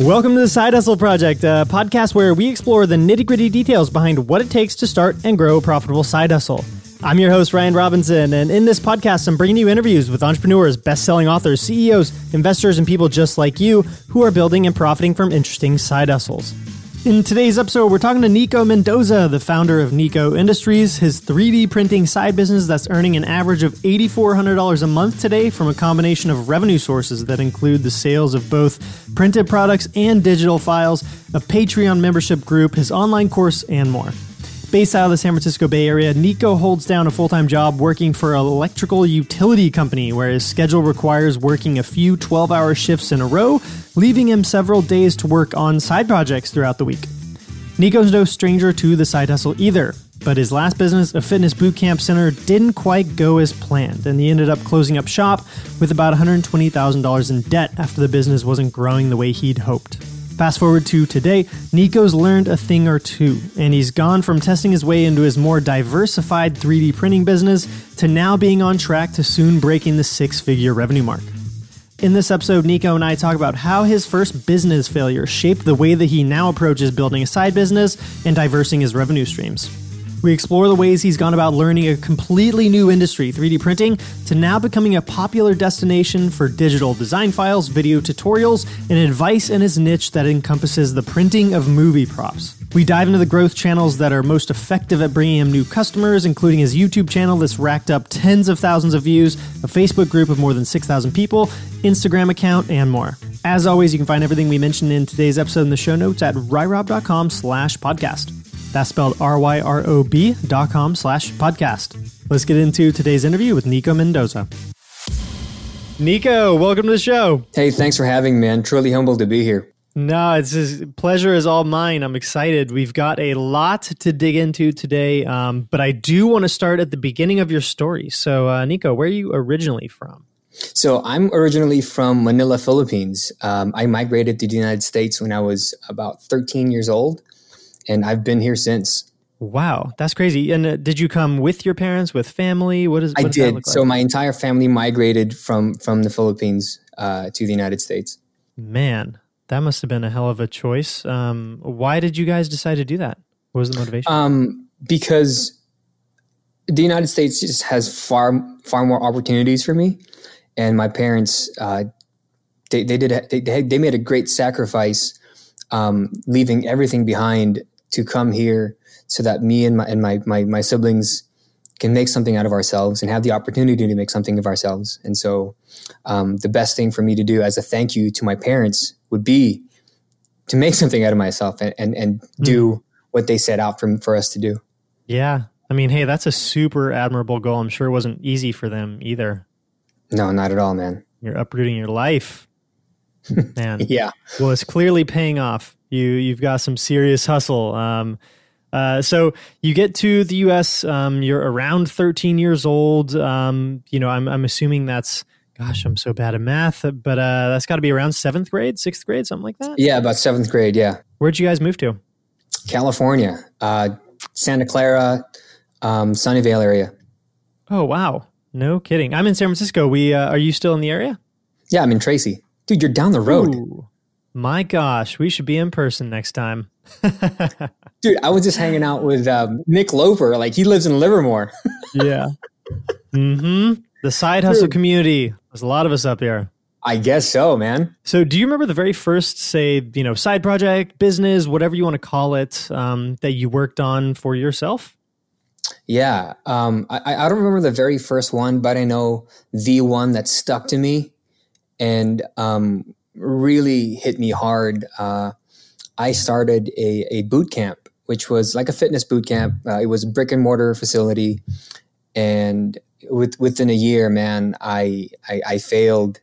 Welcome to the Side Hustle Project, a podcast where we explore the nitty gritty details behind what it takes to start and grow a profitable side hustle. I'm your host, Ryan Robinson, and in this podcast, I'm bringing you interviews with entrepreneurs, best selling authors, CEOs, investors, and people just like you who are building and profiting from interesting side hustles. In today's episode, we're talking to Nikko Mendoza, the founder of Nikko Industries, his 3D printing side business that's earning an average of $8,400 a month today from a combination of revenue sources that include the sales of both printed products and digital files, a Patreon membership group, his online course, and more. Based out of the San Francisco Bay Area, Nikko holds down a full time job working for an electrical utility company where his schedule requires working a few 12 hour shifts in a row, leaving him several days to work on side projects throughout the week. Nikko's no stranger to the side hustle either, but his last business, a fitness boot camp center, didn't quite go as planned, and he ended up closing up shop with about $120,000 in debt after the business wasn't growing the way he'd hoped. Fast forward to today, Nikko's learned a thing or two, and he's gone from testing his way into his more diversified 3D printing business to now being on track to soon breaking the six figure revenue mark. In this episode, Nikko and I talk about how his first business failure shaped the way that he now approaches building a side business and diversing his revenue streams. We explore the ways he's gone about learning a completely new industry, 3D printing, to now becoming a popular destination for digital design files, video tutorials, and advice in his niche that encompasses the printing of movie props. We dive into the growth channels that are most effective at bringing him new customers, including his YouTube channel that's racked up tens of thousands of views, a Facebook group of more than 6,000 people, Instagram account, and more. As always, you can find everything we mentioned in today's episode in the show notes at ryrob.com slash podcast. That's spelled R-Y-R-O-B dot com slash podcast. Let's get into today's interview with Nikko Mendoza. Nikko, welcome to the show. Hey, thanks for having me, man. Truly humbled to be here. No, it's just, pleasure is all mine. I'm excited. We've got a lot to dig into today, um, but I do want to start at the beginning of your story. So, uh, Nikko, where are you originally from? So, I'm originally from Manila, Philippines. Um, I migrated to the United States when I was about 13 years old and I've been here since. Wow, that's crazy. And uh, did you come with your parents, with family? What is? What I did. Like? So my entire family migrated from from the Philippines uh, to the United States. Man, that must have been a hell of a choice. Um, why did you guys decide to do that? What was the motivation? Um, because the United States just has far far more opportunities for me, and my parents uh, they they did they they made a great sacrifice, um, leaving everything behind to come here so that me and my and my, my my siblings can make something out of ourselves and have the opportunity to make something of ourselves. And so, um, the best thing for me to do as a thank you to my parents would be to make something out of myself and and, and mm. do what they set out for for us to do. Yeah, I mean, hey, that's a super admirable goal. I'm sure it wasn't easy for them either. No, not at all, man. You're uprooting your life, man. yeah. Well, it's clearly paying off. You you've got some serious hustle. Um, uh, so you get to the U.S. Um, you're around 13 years old. Um, you know, I'm I'm assuming that's gosh, I'm so bad at math, but uh, that's got to be around seventh grade, sixth grade, something like that. Yeah, about seventh grade. Yeah. Where'd you guys move to? California, uh, Santa Clara, um, Sunnyvale area. Oh wow, no kidding. I'm in San Francisco. We uh, are you still in the area? Yeah, I'm in Tracy. Dude, you're down the road. Ooh. My gosh, we should be in person next time. Dude, I was just hanging out with um, Nick Loper. Like he lives in Livermore. yeah. Mm-hmm. The side hustle Dude. community. There's a lot of us up here. I guess so, man. So, do you remember the very first, say, you know, side project, business, whatever you want to call it, um, that you worked on for yourself? Yeah, um, I, I don't remember the very first one, but I know the one that stuck to me, and um, really hit me hard. Uh, I started a, a boot camp, which was like a fitness boot camp. Uh, it was a brick and mortar facility, and with, within a year, man, I I, I failed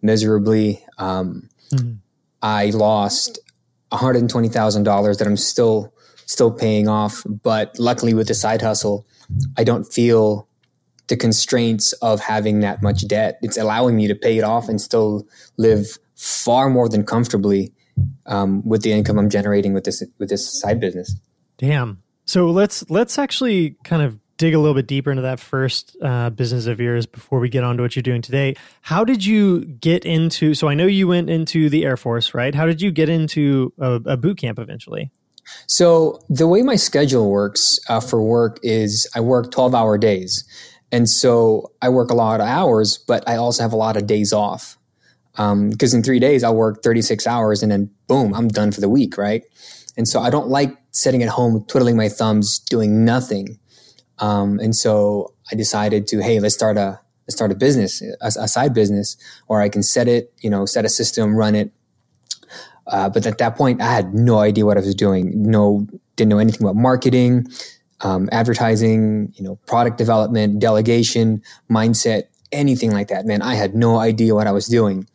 miserably. Um, mm-hmm. I lost one hundred and twenty thousand dollars that I'm still still paying off. But luckily, with the side hustle, I don't feel the constraints of having that much debt. It's allowing me to pay it off and still live far more than comfortably um, with the income I'm generating with this with this side business. Damn. So let's let's actually kind of dig a little bit deeper into that first uh, business of yours before we get on to what you're doing today. How did you get into? So I know you went into the Air Force, right? How did you get into a, a boot camp eventually? So the way my schedule works uh, for work is I work 12 hour days. And so I work a lot of hours, but I also have a lot of days off. Because um, in three days, I'll work 36 hours and then boom, I'm done for the week, right? And so I don't like sitting at home twiddling my thumbs doing nothing. Um, and so I decided to, hey, let's start a let's start a business, a, a, side business, or I can set it, you know, set a system, run it. Uh, but at that point, I had no idea what I was doing. No, didn't know anything about marketing, um, advertising, you know, product development, delegation, mindset, anything like that. Man, I had no idea what I was doing,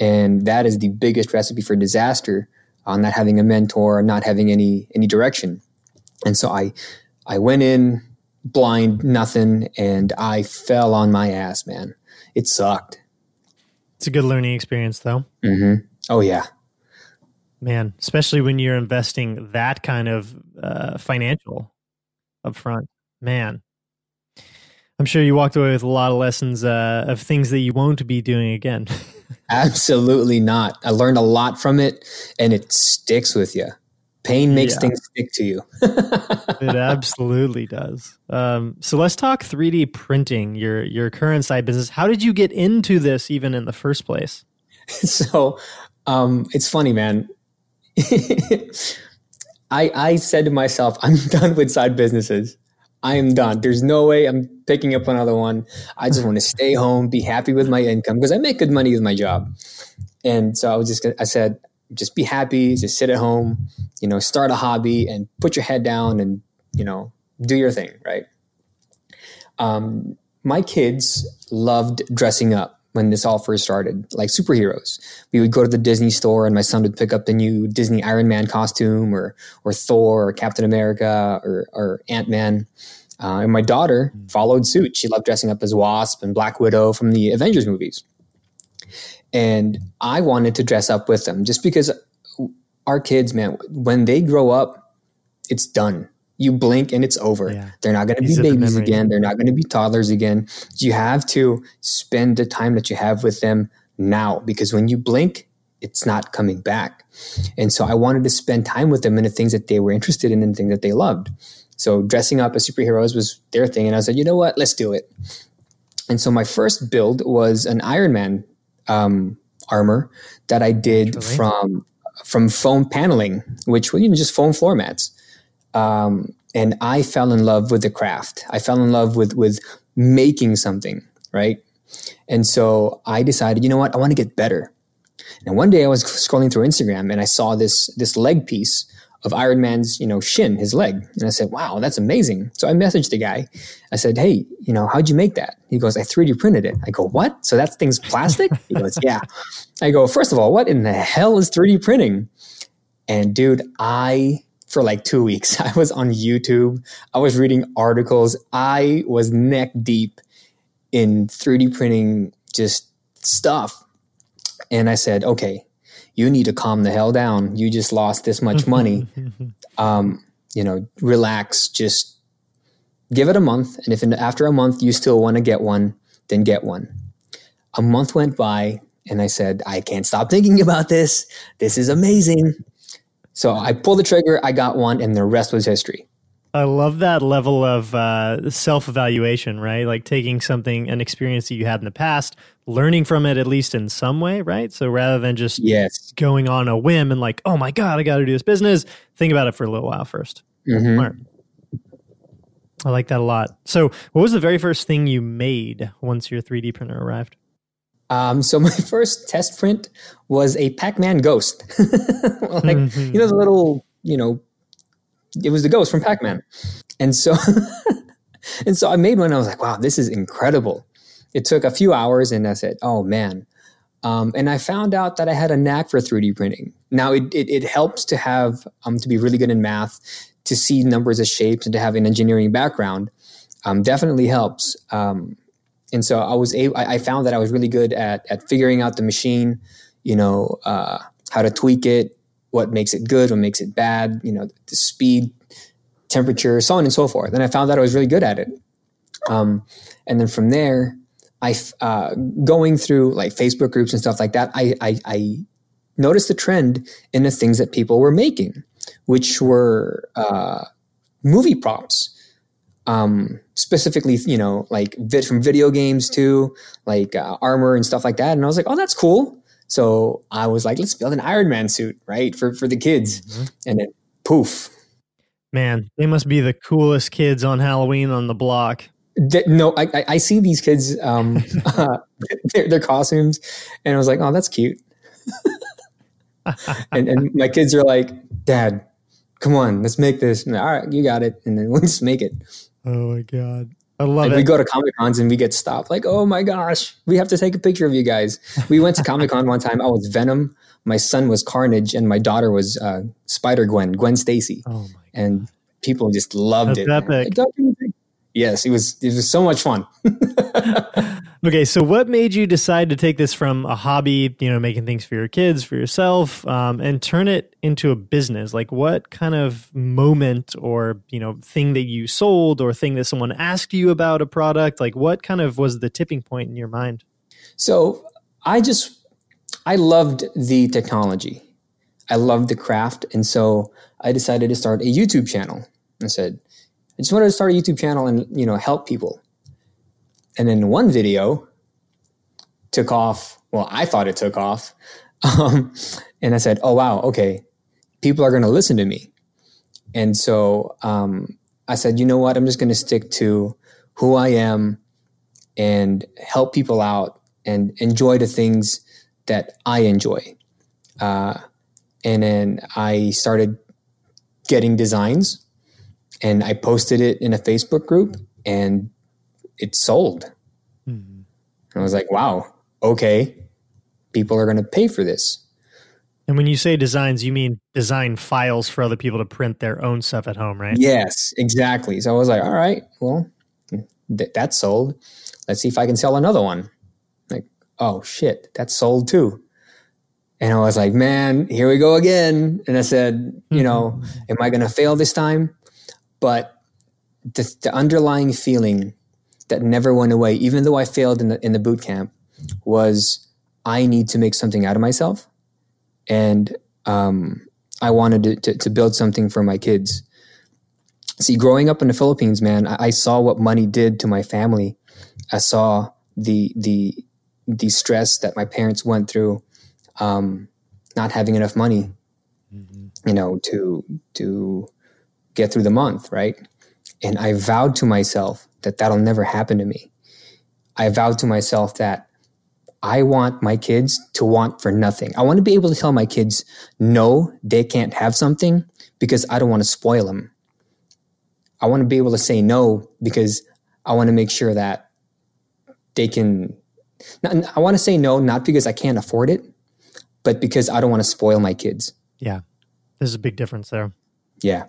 and that is the biggest recipe for disaster on not having a mentor, not having any any direction. And so I I went in blind, nothing, and I fell on my ass, man. It sucked. It's a good learning experience, though. Mm-hmm. Oh yeah, man. Especially when you're investing that kind of uh, financial upfront, man. I'm sure you walked away with a lot of lessons uh, of things that you won't be doing again. Absolutely not. I learned a lot from it, and it sticks with you. Pain makes yeah. things stick to you. it absolutely does. Um, so let's talk 3D printing. Your your current side business. How did you get into this even in the first place? So um, it's funny, man. I I said to myself, I'm done with side businesses. I am done. There's no way I'm picking up another one. I just want to stay home, be happy with my income because I make good money with my job. And so I was just, I said, just be happy, just sit at home, you know, start a hobby and put your head down and, you know, do your thing, right? Um, my kids loved dressing up when this all first started, like superheroes. We would go to the Disney store and my son would pick up the new Disney Iron Man costume or, or Thor or Captain America or, or Ant Man. Uh, and my daughter followed suit. She loved dressing up as Wasp and Black Widow from the Avengers movies. And I wanted to dress up with them just because our kids, man, when they grow up, it's done. You blink and it's over. Yeah. They're not going to be babies the again. They're not going to be toddlers again. You have to spend the time that you have with them now because when you blink, it's not coming back. And so I wanted to spend time with them in the things that they were interested in and the things that they loved. So dressing up as superheroes was their thing. And I said, you know what? Let's do it. And so my first build was an Iron Man um, armor that I did from from foam paneling, which were you know just foam floor mats. Um, and I fell in love with the craft. I fell in love with with making something, right? And so I decided, you know what, I want to get better. And one day I was scrolling through Instagram and I saw this this leg piece of Iron Man's, you know, shin, his leg. And I said, wow, that's amazing. So I messaged the guy. I said, hey, you know, how'd you make that? He goes, I 3D printed it. I go, what? So that thing's plastic? he goes, yeah. I go, first of all, what in the hell is 3D printing? And dude, I, for like two weeks, I was on YouTube. I was reading articles. I was neck deep in 3D printing just stuff. And I said, okay, you need to calm the hell down. You just lost this much money. um, you know, relax. Just give it a month, and if in, after a month you still want to get one, then get one. A month went by, and I said, I can't stop thinking about this. This is amazing. So I pulled the trigger. I got one, and the rest was history. I love that level of uh, self evaluation, right? Like taking something, an experience that you had in the past, learning from it at least in some way, right? So rather than just yes. going on a whim and like, oh my God, I got to do this business, think about it for a little while 1st mm-hmm. Smart. I like that a lot. So, what was the very first thing you made once your 3D printer arrived? Um, so my first test print was a Pac-Man ghost, like mm-hmm. you know the little you know it was the ghost from Pac-Man. And so and so I made one I was like, wow, this is incredible. It took a few hours and I said, oh man. Um, and I found out that I had a knack for 3D printing. Now it, it, it helps to have um, to be really good in math, to see numbers as shapes, and to have an engineering background. Um, definitely helps. Um, and so I was able, I, I, found that I was really good at at figuring out the machine, you know, uh, how to tweak it, what makes it good, what makes it bad, you know, the speed, temperature, so on and so forth. And I found that I was really good at it. Um, and then from there, I uh, going through like Facebook groups and stuff like that. I, I, I noticed the trend in the things that people were making, which were uh, movie props. Um, specifically, you know, like vid- from video games to like uh, armor and stuff like that. And I was like, oh, that's cool. So I was like, let's build an Iron Man suit, right, for for the kids. Mm-hmm. And then poof. Man, they must be the coolest kids on Halloween on the block. No, I, I see these kids, um, uh, their, their costumes, and I was like, oh, that's cute. and, and my kids are like, Dad, come on, let's make this. All right, you got it. And then let's make it. Oh my God. I love like it. We go to Comic Cons and we get stopped. Like, oh my gosh, we have to take a picture of you guys. We went to Comic Con one time. I was Venom. My son was Carnage, and my daughter was uh, Spider Gwen, Gwen Stacy. Oh my! And people just loved That's it. Epic. Yes, it was. It was so much fun. Okay, so what made you decide to take this from a hobby, you know, making things for your kids, for yourself, um, and turn it into a business? Like, what kind of moment or you know thing that you sold or thing that someone asked you about a product? Like, what kind of was the tipping point in your mind? So, I just I loved the technology, I loved the craft, and so I decided to start a YouTube channel. I said, I just wanted to start a YouTube channel and you know help people and then one video took off. Well, I thought it took off. Um, and I said, oh, wow, okay, people are going to listen to me. And so um, I said, you know what? I'm just going to stick to who I am and help people out and enjoy the things that I enjoy. Uh, and then I started getting designs and I posted it in a Facebook group and it sold. Mm-hmm. I was like, wow, okay, people are going to pay for this. And when you say designs, you mean design files for other people to print their own stuff at home, right? Yes, exactly. So I was like, all right, well, th- that's sold. Let's see if I can sell another one. Like, oh shit, that's sold too. And I was like, man, here we go again. And I said, you know, mm-hmm. am I going to fail this time? But the, the underlying feeling that never went away, even though I failed in the in the boot camp, was I need to make something out of myself, and um, I wanted to, to, to, build something for my kids. See, growing up in the Philippines, man, I, I saw what money did to my family. I saw the the the stress that my parents went through, um, not having enough money, mm-hmm. you know, to to get through the month, right? And I vowed to myself that that'll never happen to me. I vowed to myself that I want my kids to want for nothing. I want to be able to tell my kids, no, they can't have something because I don't want to spoil them. I want to be able to say no because I want to make sure that they can. I want to say no, not because I can't afford it, but because I don't want to spoil my kids. Yeah. There's a big difference there. Yeah.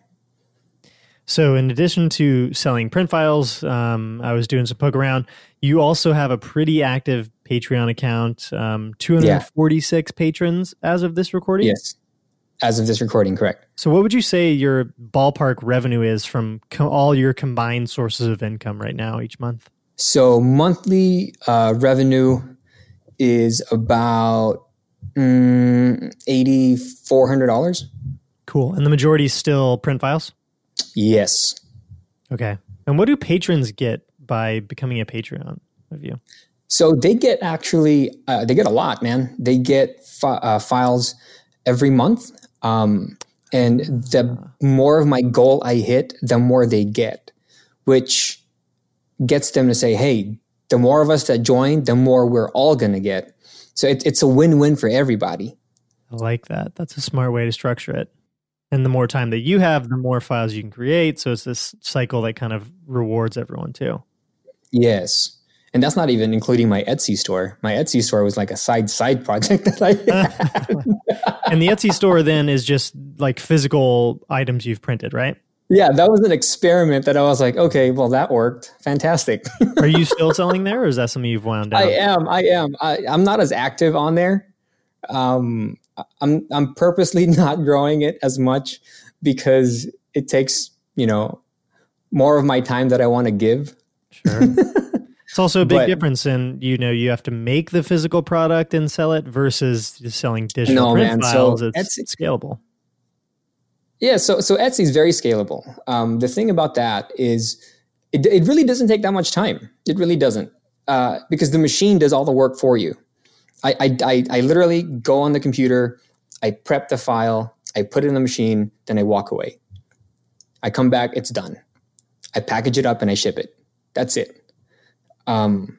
So, in addition to selling print files, um, I was doing some poke around. You also have a pretty active Patreon account. Um, 246 yeah. patrons as of this recording. Yes, as of this recording, correct. So, what would you say your ballpark revenue is from co- all your combined sources of income right now each month? So, monthly uh, revenue is about mm, eighty four hundred dollars. Cool, and the majority is still print files. Yes. Okay. And what do patrons get by becoming a Patreon of you? So they get actually uh, they get a lot, man. They get fi- uh, files every month, um, and the more of my goal I hit, the more they get, which gets them to say, "Hey, the more of us that join, the more we're all going to get." So it, it's a win-win for everybody. I like that. That's a smart way to structure it. And the more time that you have, the more files you can create. So it's this cycle that kind of rewards everyone too. Yes. And that's not even including my Etsy store. My Etsy store was like a side side project that I and the Etsy store then is just like physical items you've printed, right? Yeah, that was an experiment that I was like, okay, well, that worked. Fantastic. Are you still selling there or is that something you've wound down? I am. I am. I, am not as active on there. Um, I'm I'm purposely not growing it as much because it takes you know, more of my time that I want to give. Sure. It's also a big but, difference in you know you have to make the physical product and sell it versus just selling digital no, print man. files. So it's Etsy, scalable. Yeah, so so Etsy is very scalable. Um, the thing about that is, it, it really doesn't take that much time. It really doesn't, uh, because the machine does all the work for you. I, I I I literally go on the computer, I prep the file, I put it in the machine, then I walk away. I come back, it's done. I package it up and I ship it. That's it. Um,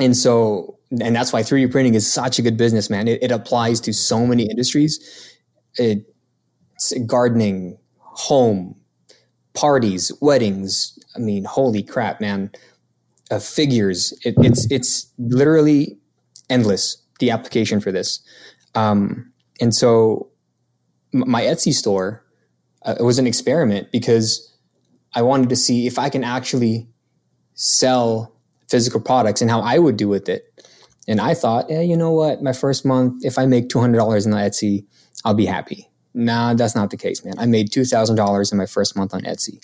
and so, and that's why 3D printing is such a good business, man. It, it applies to so many industries. It, gardening, home, parties, weddings. I mean, holy crap, man. Uh, figures. It, it's it's literally endless. The application for this, um, and so my Etsy store uh, it was an experiment because I wanted to see if I can actually sell physical products and how I would do with it. And I thought, yeah, you know what? My first month, if I make two hundred dollars on Etsy, I'll be happy. Nah, that's not the case, man. I made two thousand dollars in my first month on Etsy,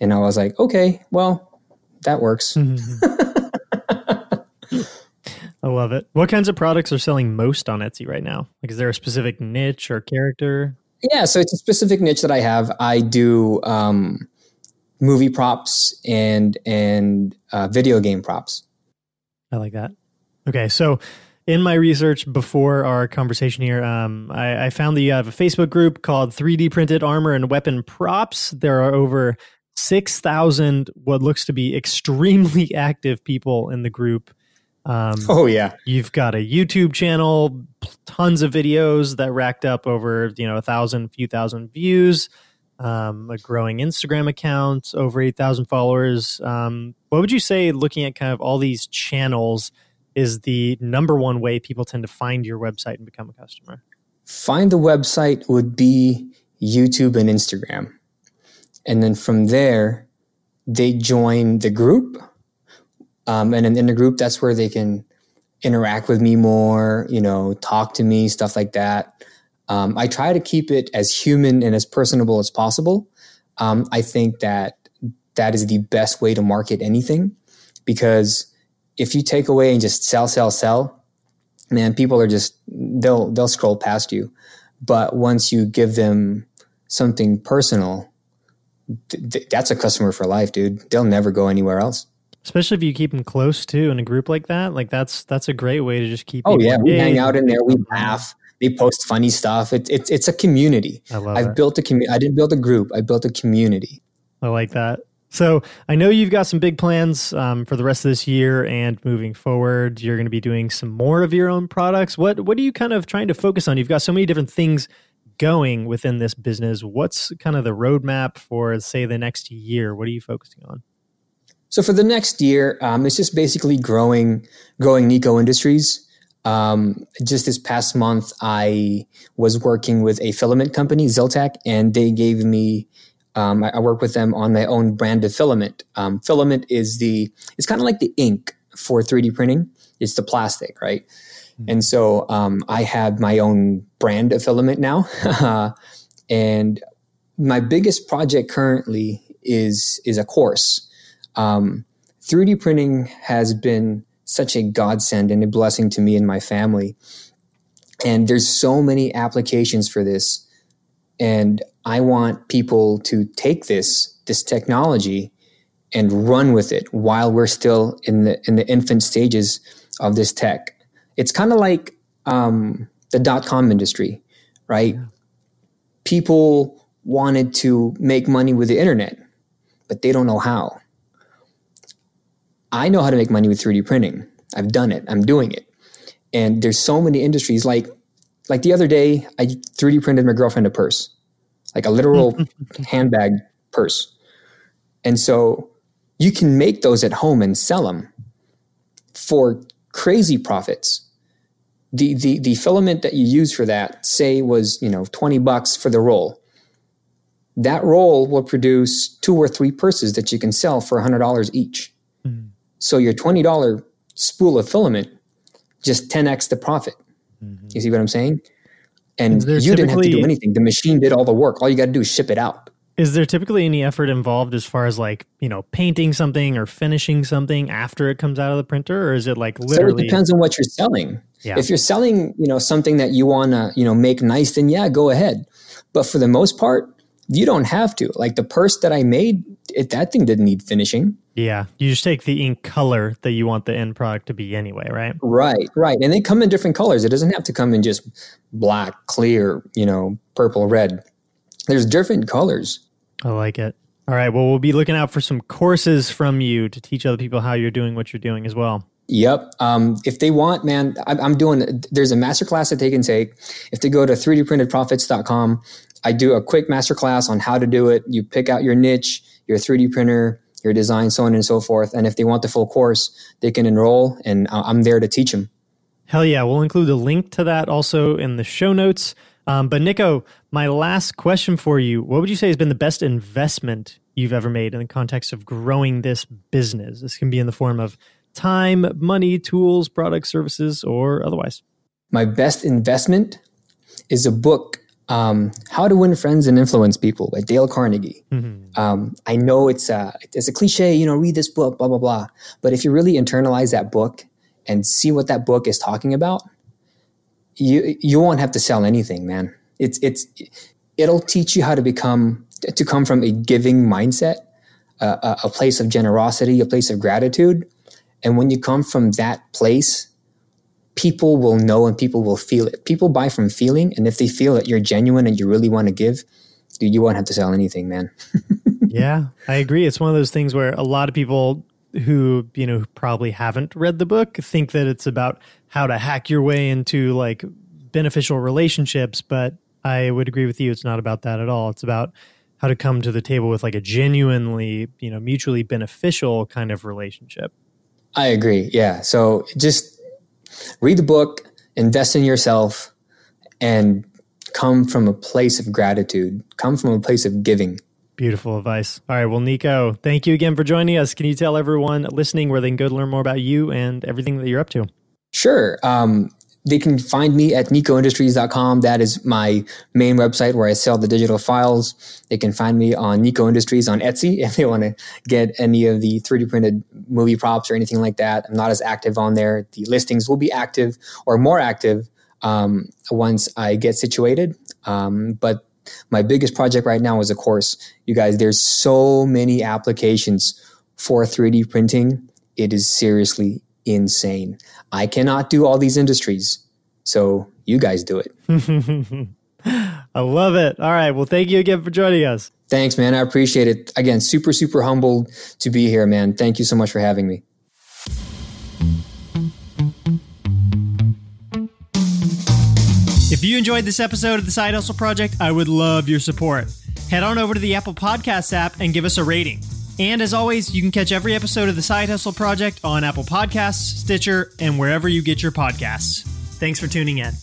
and I was like, okay, well, that works. I love it. What kinds of products are selling most on Etsy right now? Like, is there a specific niche or character? Yeah, so it's a specific niche that I have. I do um, movie props and and uh, video game props. I like that. Okay, so in my research before our conversation here, um, I, I, found that you have a Facebook group called 3D Printed Armor and Weapon Props. There are over 6,000 what looks to be extremely active people in the group. Um, oh yeah, you've got a YouTube channel, tons of videos that racked up over you know a thousand, few thousand views um, a growing Instagram account, over 8,000 followers. Um, what would you say, looking at kind of all these channels, is the number one way people tend to find your website and become a customer? Find the website would be YouTube and Instagram. And then from there, they join the group. Um, and in the group, that's where they can interact with me more, you know, talk to me, stuff like that. Um, I try to keep it as human and as personable as possible. Um, I think that that is the best way to market anything because if you take away and just sell, sell, sell, man, people are just they'll they'll scroll past you. But once you give them something personal, th- th- that's a customer for life, dude. They'll never go anywhere else. Especially if you keep them close too in a group like that. Like that's that's a great way to just keep. Oh yeah, we hang out in there, we laugh they post funny stuff. It's it's it's a community. I love I've it. built a community. I didn't build a group. I built a community. I like that. So I know you've got some big plans um, for the rest of this year and moving forward. You're going to be doing some more of your own products. What what are you kind of trying to focus on? You've got so many different things going within this business. What's kind of the roadmap for say the next year? What are you focusing on? So for the next year, um, it's just basically growing growing Nikko Industries. Um, just this past month, I was working with a filament company, Zyltech, and they gave me. Um, I, I, work with them on my own brand of filament. Um, filament is the it's kind of like the ink for 3D printing. It's the plastic, right? Mm-hmm. And so um, I have my own brand of filament now, and my biggest project currently is is a course. 3D um, printing has been such a godsend and a blessing to me and my family. And there's so many applications for this. And I want people to take this, this technology and run with it while we're still in the in the infant stages of this tech. It's kind of like um, the dot com industry, right? Yeah. People wanted to make money with the internet, but they don't know how. I know how to make money with 3D printing. I've done it. I'm doing it. And there's so many industries like like the other day I 3D printed my girlfriend a purse. Like a literal handbag purse. And so you can make those at home and sell them for crazy profits. The, the, the filament that you use for that, say, was you know 20 bucks for the roll. That roll will produce two or three purses that you can sell for $100 each. Hmm. So your $20 spool of filament just 10x the profit. Mm-hmm. You see what I'm saying? And you didn't have to do anything. The machine did all the work. All you got to do is ship it out. Is there typically any effort involved as far as like, you know, painting something or finishing something after it comes out of the printer? Or is it like literally? So it depends on what you're selling. Yeah. If you're selling, you know, something that you want to, you know, make nice, then yeah, go ahead. But for the most part, you don't have to. Like the purse that I made, it, that thing didn't need finishing. Yeah. You just take the ink color that you want the end product to be anyway, right? Right, right. And they come in different colors. It doesn't have to come in just black, clear, you know, purple, red. There's different colors. I like it. All right. Well, we'll be looking out for some courses from you to teach other people how you're doing what you're doing as well. Yep. Um, if they want, man, I'm doing, there's a masterclass that they can take. If they go to 3dprintedprofits.com, I do a quick masterclass on how to do it. You pick out your niche, your 3D printer, your design, so on and so forth. And if they want the full course, they can enroll and I'm there to teach them. Hell yeah. We'll include a link to that also in the show notes. Um, but Nikko, my last question for you what would you say has been the best investment you've ever made in the context of growing this business? This can be in the form of time, money, tools, products, services, or otherwise. My best investment is a book, um, How to Win Friends and Influence People by Dale Carnegie. Mm-hmm. Um, I know it's a, it's a cliche, you know, read this book, blah, blah, blah. But if you really internalize that book and see what that book is talking about, you you won't have to sell anything, man. It's it's it'll teach you how to become to come from a giving mindset, uh, a place of generosity, a place of gratitude, and when you come from that place, people will know and people will feel it. People buy from feeling, and if they feel that you're genuine and you really want to give, dude, you won't have to sell anything, man. yeah, I agree. It's one of those things where a lot of people who you know probably haven't read the book think that it's about how to hack your way into like beneficial relationships but i would agree with you it's not about that at all it's about how to come to the table with like a genuinely you know mutually beneficial kind of relationship i agree yeah so just read the book invest in yourself and come from a place of gratitude come from a place of giving Beautiful advice. All right. Well, Nikko, thank you again for joining us. Can you tell everyone listening where they can go to learn more about you and everything that you're up to? Sure. Um, they can find me at nikkoindustries.com. That is my main website where I sell the digital files. They can find me on Nikko Industries on Etsy if they want to get any of the 3D printed movie props or anything like that. I'm not as active on there. The listings will be active or more active um, once I get situated. Um, but my biggest project right now is a course. You guys, there's so many applications for 3D printing. It is seriously insane. I cannot do all these industries. So you guys do it. I love it. All right. Well, thank you again for joining us. Thanks, man. I appreciate it. Again, super, super humbled to be here, man. Thank you so much for having me. If you enjoyed this episode of the Side Hustle Project, I would love your support. Head on over to the Apple Podcasts app and give us a rating. And as always, you can catch every episode of the Side Hustle Project on Apple Podcasts, Stitcher, and wherever you get your podcasts. Thanks for tuning in.